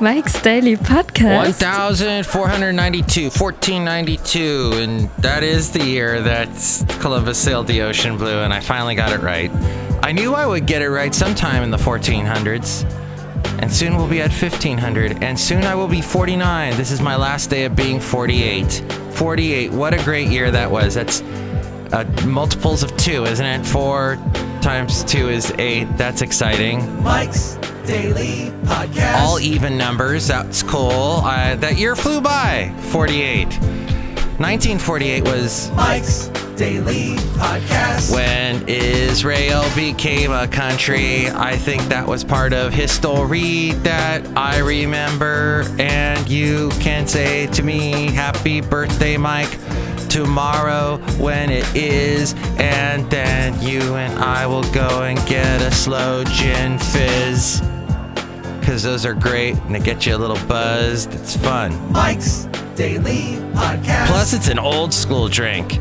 Mike's Daily Podcast. 1492, 1492, and that is the year that Columbus sailed the ocean blue, and I finally got it right. I knew I would get it right sometime in the 1400s, and soon we'll be at 1500, and soon I will be 49. This is my last day of being 48. 48, what a great year that was. That's uh, multiples of two, isn't it? Four times two is eight. That's exciting. Mike's Daily Podcast. All even numbers. That's cool. Uh, that year flew by. 48. 1948 was Mike's Daily Podcast. when Israel became a country. I think that was part of history that I remember. And you can say to me, Happy birthday, Mike, tomorrow when it is. And then you and I will go and get a slow gin fizz. Because those are great and they get you a little buzzed. It's fun. Mike's Daily Podcast. Plus, it's an old school drink.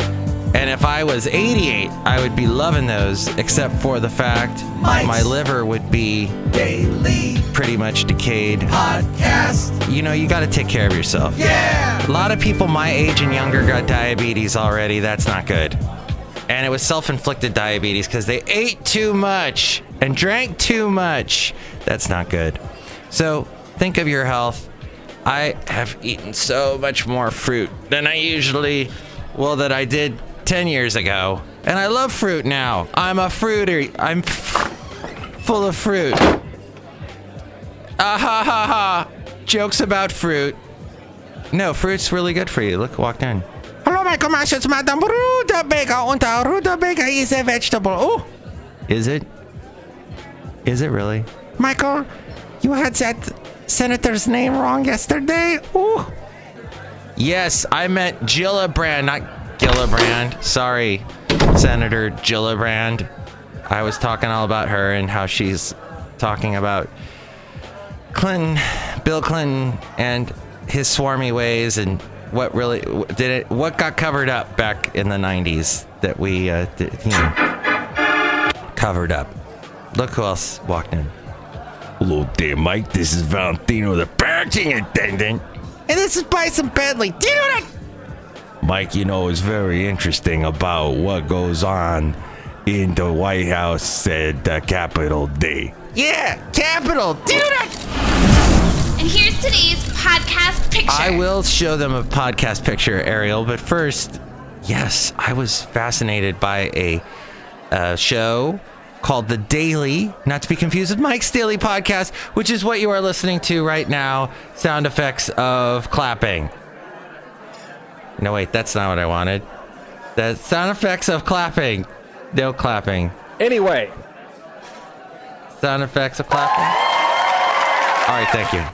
And if I was 88, I would be loving those, except for the fact Mike's my liver would be Daily pretty much decayed. Podcast. You know, you got to take care of yourself. Yeah. A lot of people my age and younger got diabetes already. That's not good. And it was self inflicted diabetes because they ate too much and drank too much. That's not good. So think of your health. I have eaten so much more fruit than I usually, well, that I did 10 years ago. And I love fruit now. I'm a fruiter. I'm f- full of fruit. Ah ha ha ha. Jokes about fruit. No, fruit's really good for you. Look, walked in. Hello, my. It's Madame Rutabaga. Und rutabaga is a vegetable. Oh, is it? Is it really? Michael, you had that senator's name wrong yesterday. Ooh. Yes, I meant Gillibrand, not Gillibrand. Sorry, Senator Gillibrand. I was talking all about her and how she's talking about Clinton, Bill Clinton, and his swarmy ways, and what really did it? What got covered up back in the ¡90s that we, uh, did, you know, covered up. Look who else walked in. Hello there, Mike. This is Valentino, the packaging attendant, and this is Bison Bentley. Do you know that? Mike, you know, it's very interesting about what goes on in the White House at the Capitol Day. Yeah, Capitol. Do you know that? And here's today's podcast picture. I will show them a podcast picture, Ariel. But first, yes, I was fascinated by a, uh show called The Daily, not to be confused with Mike's Daily Podcast, which is what you are listening to right now. Sound effects of clapping. No, wait, that's not what I wanted. The sound effects of clapping. No clapping. Anyway, Sound effects of clapping. All right, thank you.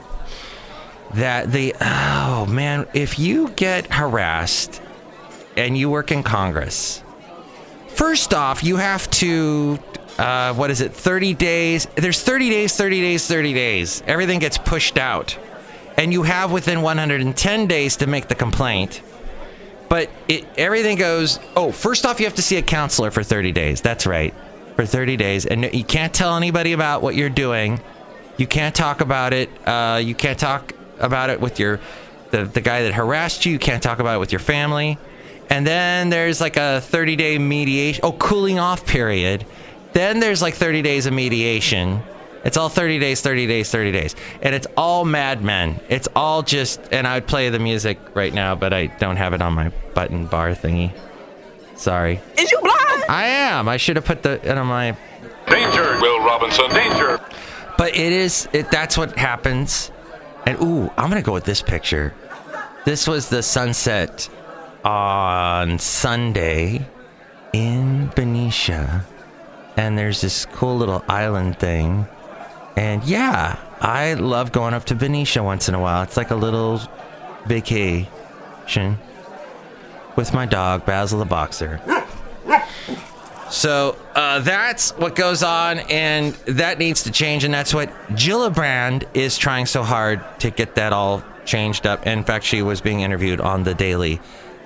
That the oh man, if you get harassed and you work in Congress, first off, you have to uh, what is it? 30 days. There's 30 days, 30 days, 30 days. Everything gets pushed out, and you have within 110 days to make the complaint. But it everything goes. Oh, first off, you have to see a counselor for 30 days. That's right, for 30 days, and you can't tell anybody about what you're doing. You can't talk about it. Uh, you can't talk about it with your the the guy that harassed you. You can't talk about it with your family. And then there's like a 30 day mediation. Oh, cooling off period. Then there's like 30 days of mediation. It's all 30 days, 30 days, 30 days. And it's all Mad Men. It's all just, and I would play the music right now, but I don't have it on my button bar thingy. Sorry. Is you blind? I am. I should have put the, it on my, Danger, Will Robinson. Danger. but it is, it, that's what happens. And ooh, I'm going to go with this picture. This was the sunset on Sunday in Benicia. And there's this cool little island thing. And yeah, I love going up to Benicia once in a while. It's like a little vacation with my dog, Basil the Boxer. So uh, that's what goes on, and that needs to change, and that's what Gillibrand is trying so hard to get that all changed up. In fact, she was being interviewed on the Daily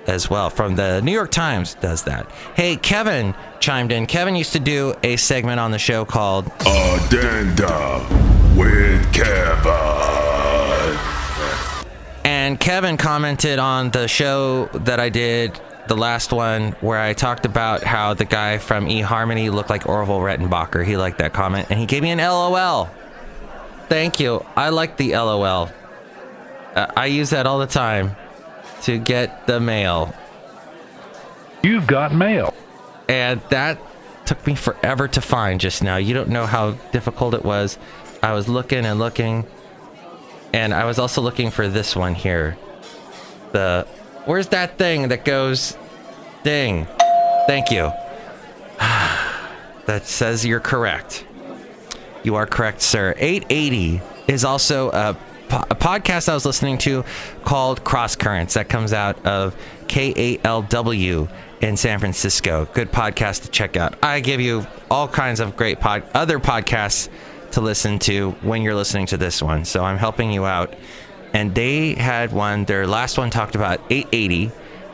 as well from the New York Times. Does that? Hey, Kevin chimed in. Kevin used to do a segment on the show called Addenda with Kevin. And Kevin commented on the show that I did, the last one, where I talked about how the guy from eHarmony looked like Orville Redenbacher. He liked that comment, and he gave me an LOL. Thank you. I like the LOL. Uh, I use that all the time to get the mail. You've got mail. And that took me forever to find just now. You don't know how difficult it was. I was looking and looking. And I was also looking for this one here. The Where's that thing that goes ding? Thank you. that says you're correct. You are correct, sir. 880 is also a, po- a podcast I was listening to called Cross Currents that comes out of KALW in San Francisco. Good podcast to check out. I give you all kinds of great pod- other podcasts to listen to when you're listening to this one. So I'm helping you out. And they had one, their last one talked about 880,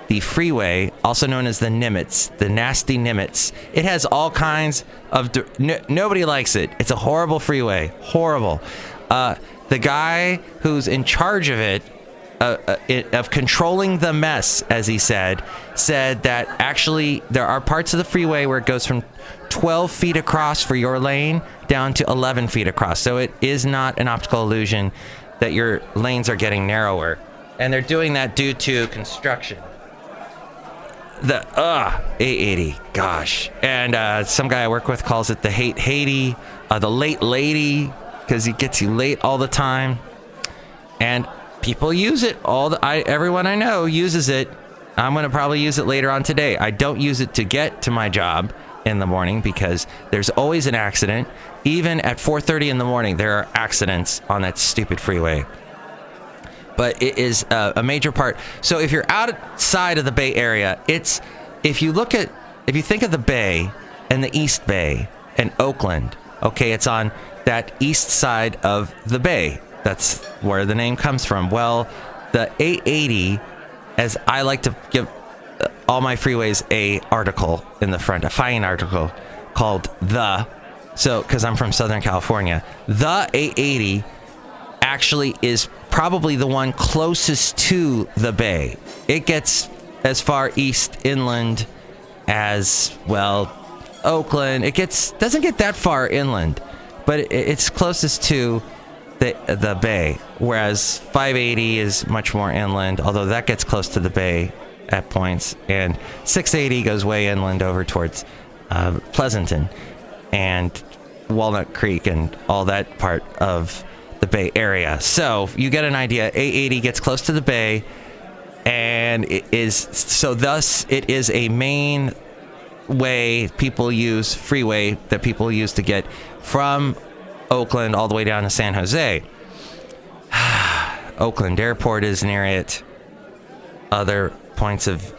the freeway, also known as the Nimitz, the nasty Nimitz. It has all kinds of. d- n- nobody likes it. It's a horrible freeway. Horrible. Uh, the guy who's in charge of it uh, uh, of controlling the mess, as he said, said that actually there are parts of the freeway where it goes from 12 feet across for your lane down to 11 feet across. So it is not an optical illusion that your lanes are getting narrower. And they're doing that due to construction. The uh 880, gosh. And uh, some guy I work with calls it the hate Haiti, uh, the late lady, because he gets you late all the time. And people use it all the I, everyone i know uses it. I'm going to probably use it later on today. I don't use it to get to my job in the morning because there's always an accident. Even at 4.30 in the morning there are accidents on that stupid freeway. But it is a, a major part. So if you're outside of the bay area it's if you look at if you think of the bay and the east bay and oakland okay it's on that east side of the bay that's where the name comes from. Well, the 880, as I like to give all my freeways a article in the front, a fine article called the. So, because I'm from Southern California, the 880 actually is probably the one closest to the bay. It gets as far east inland as well Oakland. It gets doesn't get that far inland, but it, it's closest to the the bay. Whereas 580 is much more inland, although that gets close to the bay at points, and 680 goes way inland over towards uh, Pleasanton and Walnut Creek and all that part of the Bay Area. So you get an idea. 880 gets close to the Bay, and it is so. Thus, it is a main way people use freeway that people use to get from Oakland all the way down to San Jose. Oakland Airport is near it. Other points of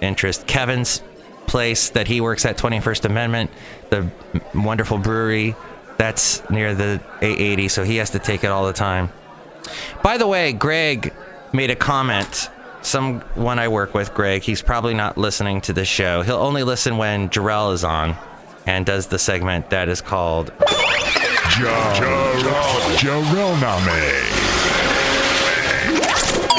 interest. Kevin's place that he works at, 21st Amendment, the wonderful brewery, that's near the 880, so he has to take it all the time. By the way, Greg made a comment. Someone I work with, Greg, he's probably not listening to this show. He'll only listen when Jarrell is on and does the segment that is called Jarel Name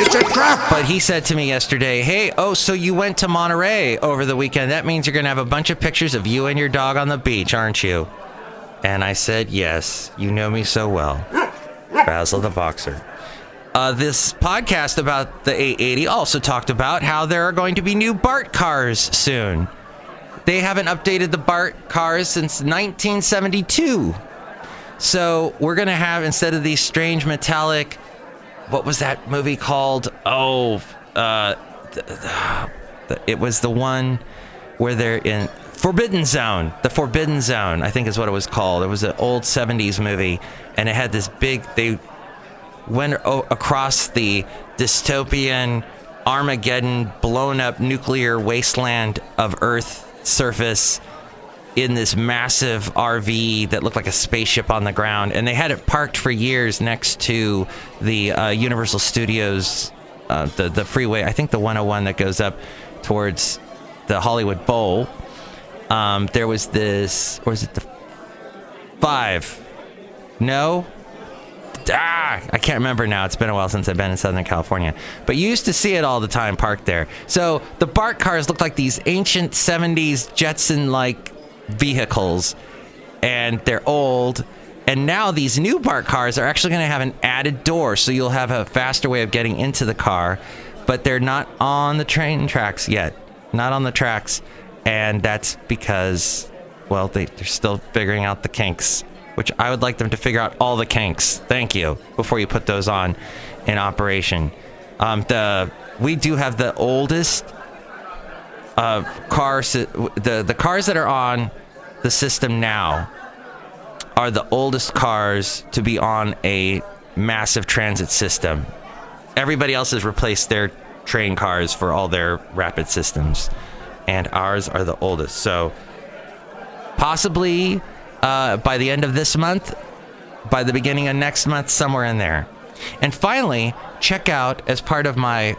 It's a trap. But he said to me yesterday, "Hey, oh, so you went to Monterey over the weekend? That means you're gonna have a bunch of pictures of you and your dog on the beach, aren't you?" And I said, "Yes. You know me so well, Basil the boxer." Uh, this podcast about the 880 also talked about how there are going to be new BART cars soon. They haven't updated the BART cars since 1972. So we're gonna have instead of these strange metallic, what was that movie called? Oh, uh, it was the one where they're in Forbidden Zone. The Forbidden Zone, I think, is what it was called. It was an old '70s movie, and it had this big. They went o- across the dystopian Armageddon, blown up nuclear wasteland of Earth surface in this massive RV that looked like a spaceship on the ground, and they had it parked for years next to the uh, Universal Studios, uh, the the freeway. I think the 101 that goes up towards the Hollywood Bowl. Um, there was this, or is it the five? No. Ah, I can't remember now. It's been a while since I've been in Southern California. But you used to see it all the time parked there. So the BART cars look like these ancient 70s Jetson like vehicles, and they're old. And now these new BART cars are actually going to have an added door, so you'll have a faster way of getting into the car, but they're not on the train tracks yet. Not on the tracks. And that's because, well, they, they're still figuring out the kinks which I would like them to figure out all the kinks. Thank you before you put those on in operation. Um, the we do have the oldest uh, cars. The the cars that are on the system now are the oldest cars to be on a massive transit system. Everybody else has replaced their train cars for all their rapid systems, and ours are the oldest. So possibly uh, by the end of this month, by the beginning of next month, somewhere in there. And finally, check out as part of my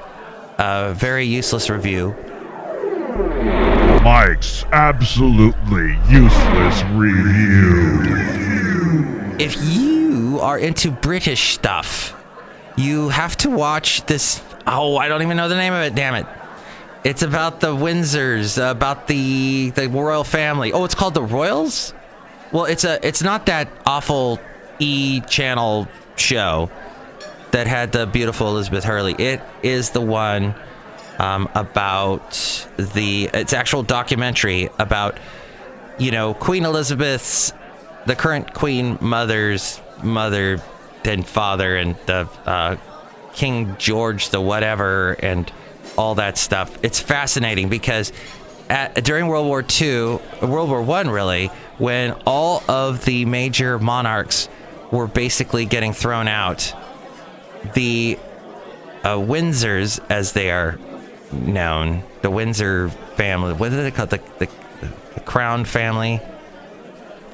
uh, very useless review. Mike's absolutely useless review. If you are into British stuff, you have to watch this. Oh, I don't even know the name of it. Damn it! It's about the Windsors, about the the royal family. Oh, it's called the Royals. Well, it's a it's not that awful E channel show that had the beautiful Elizabeth Hurley. It is the one um, about the it's actual documentary about you know Queen Elizabeth's the current Queen Mother's mother and father and the uh, King George the whatever and all that stuff. It's fascinating because at, during World War II, World War One really, when all of the major monarchs were basically getting thrown out, the uh, Windsors, as they are known, the Windsor family, what are they called? The, the, the Crown family.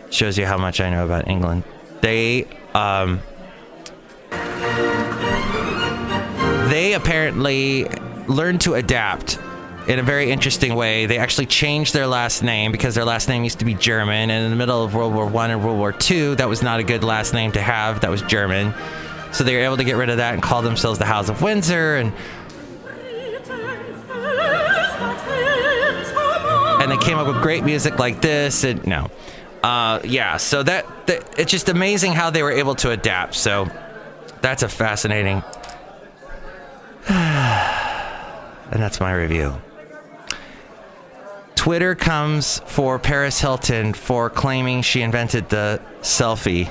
Shows you how much I know about England. They, um, they apparently learned to adapt in a very interesting way. They actually changed their last name because their last name used to be German, and in the middle of World War One and World War Two, that was not a good last name to have. That was German, so they were able to get rid of that and call themselves the House of Windsor, and and they came up with great music like this. And no, uh, yeah. So that, that it's just amazing how they were able to adapt. So that's a fascinating. and that's my review. Twitter comes for Paris Hilton for claiming she invented the selfie.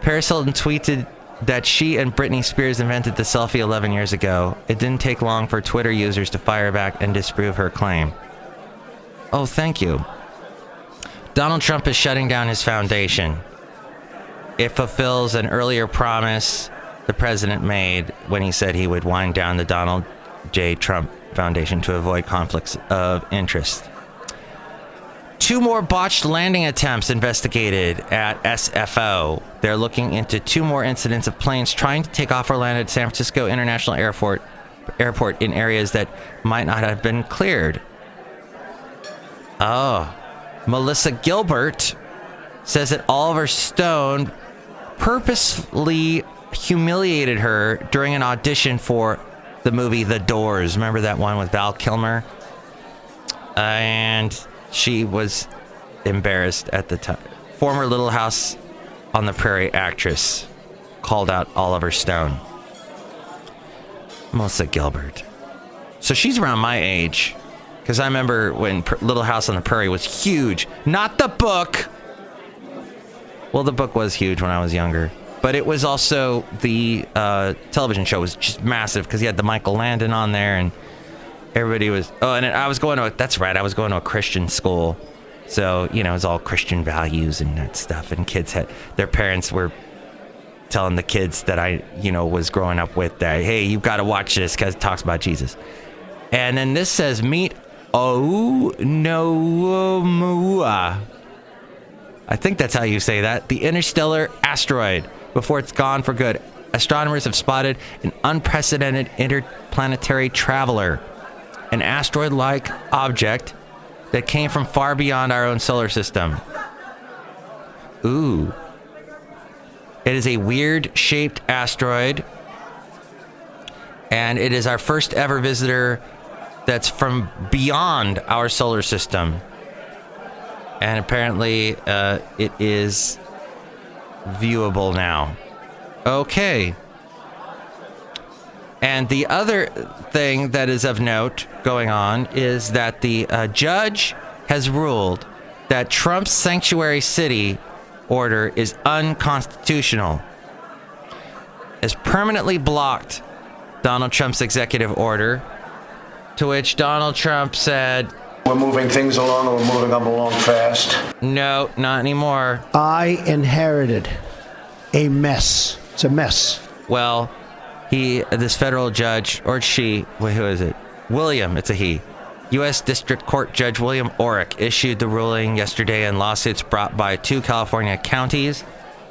Paris Hilton tweeted that she and Britney Spears invented the selfie 11 years ago. It didn't take long for Twitter users to fire back and disprove her claim. Oh, thank you. Donald Trump is shutting down his foundation. It fulfills an earlier promise the president made when he said he would wind down the Donald J. Trump Foundation to avoid conflicts of interest. Two more botched landing attempts investigated at SFO. They're looking into two more incidents of planes trying to take off or land at San Francisco International Airport, airport in areas that might not have been cleared. Oh, Melissa Gilbert says that Oliver Stone purposefully humiliated her during an audition for the movie The Doors. Remember that one with Val Kilmer? and she was embarrassed at the time. Former Little House on the Prairie actress called out Oliver Stone. Melissa Gilbert. So she's around my age. Because I remember when Pr- Little House on the Prairie was huge. Not the book. Well, the book was huge when I was younger. But it was also the uh, television show was just massive because he had the Michael Landon on there and everybody was. Oh, and I was going to. A, that's right. I was going to a Christian school, so you know it was all Christian values and that stuff. And kids had their parents were telling the kids that I, you know, was growing up with that. Hey, you've got to watch this because it talks about Jesus. And then this says meet Oumuamua. I think that's how you say that. The interstellar asteroid before it's gone for good. Astronomers have spotted an unprecedented interplanetary traveler, an asteroid like object that came from far beyond our own solar system. Ooh. It is a weird shaped asteroid, and it is our first ever visitor that's from beyond our solar system. And apparently, uh, it is viewable now. Okay. And the other thing that is of note going on is that the uh, judge has ruled that Trump's sanctuary city order is unconstitutional. Has permanently blocked Donald Trump's executive order, to which Donald Trump said, We're moving things along and we're moving them along fast. No, not anymore. I inherited a mess. It's a mess. Well, he, this federal judge, or she, wait, who is it? William, it's a he. U.S. District Court Judge William Orrick issued the ruling yesterday in lawsuits brought by two California counties,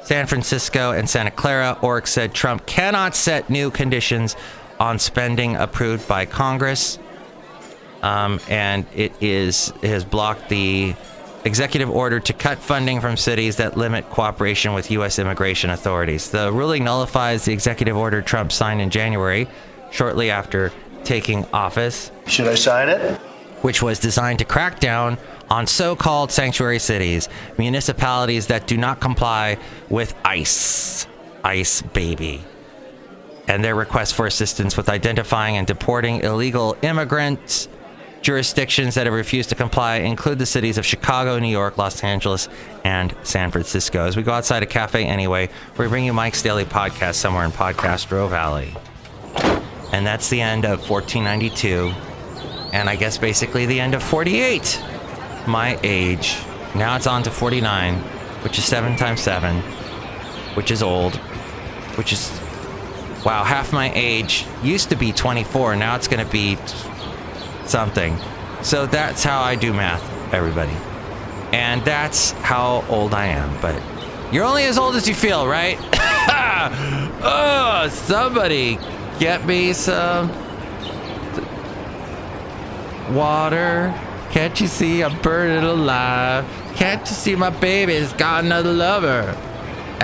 San Francisco and Santa Clara. Orrick said Trump cannot set new conditions on spending approved by Congress, um, and it is it has blocked the executive order to cut funding from cities that limit cooperation with U.S. immigration authorities. The ruling nullifies the executive order Trump signed in January, shortly after taking office Should I sign it? which was designed to crack down on so called sanctuary cities, municipalities that do not comply with ICE. ICE, baby. And their request for assistance with identifying and deporting illegal immigrants. Jurisdictions that have refused to comply include the cities of Chicago, New York, Los Angeles, and San Francisco. As we go outside a cafe anyway, we bring you Mike's Daily Podcast somewhere in Podcast Podcastro Valley. And that's the end of 1492 and I guess basically the end of 48. My age. Now it's on to 49, which is 7 times 7, which is old, which is. Wow, half my age used to be 24, now it's going to be something. So that's how I do math, everybody. And that's how old I am, but you're only as old as you feel, right? oh, somebody get me some water. Can't you see I'm burning alive? Can't you see my baby's got another lover?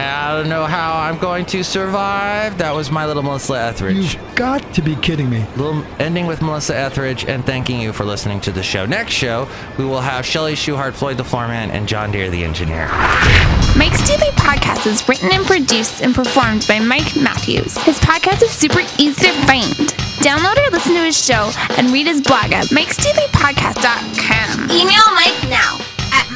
And I don't know how I'm going to survive. That was my little Melissa Etheridge. You've got to be kidding me. Little ending with Melissa Etheridge and thanking you for listening to the show. Next show, we will have Shelly Shuhart, Floyd the Floorman, and John Deere the Engineer. Mike's Daily Podcast is written and produced and performed by Mike Matthews. His podcast is super easy to find. Download or listen to his show and read his blog at mikesdailypodcast.com. Email Mike now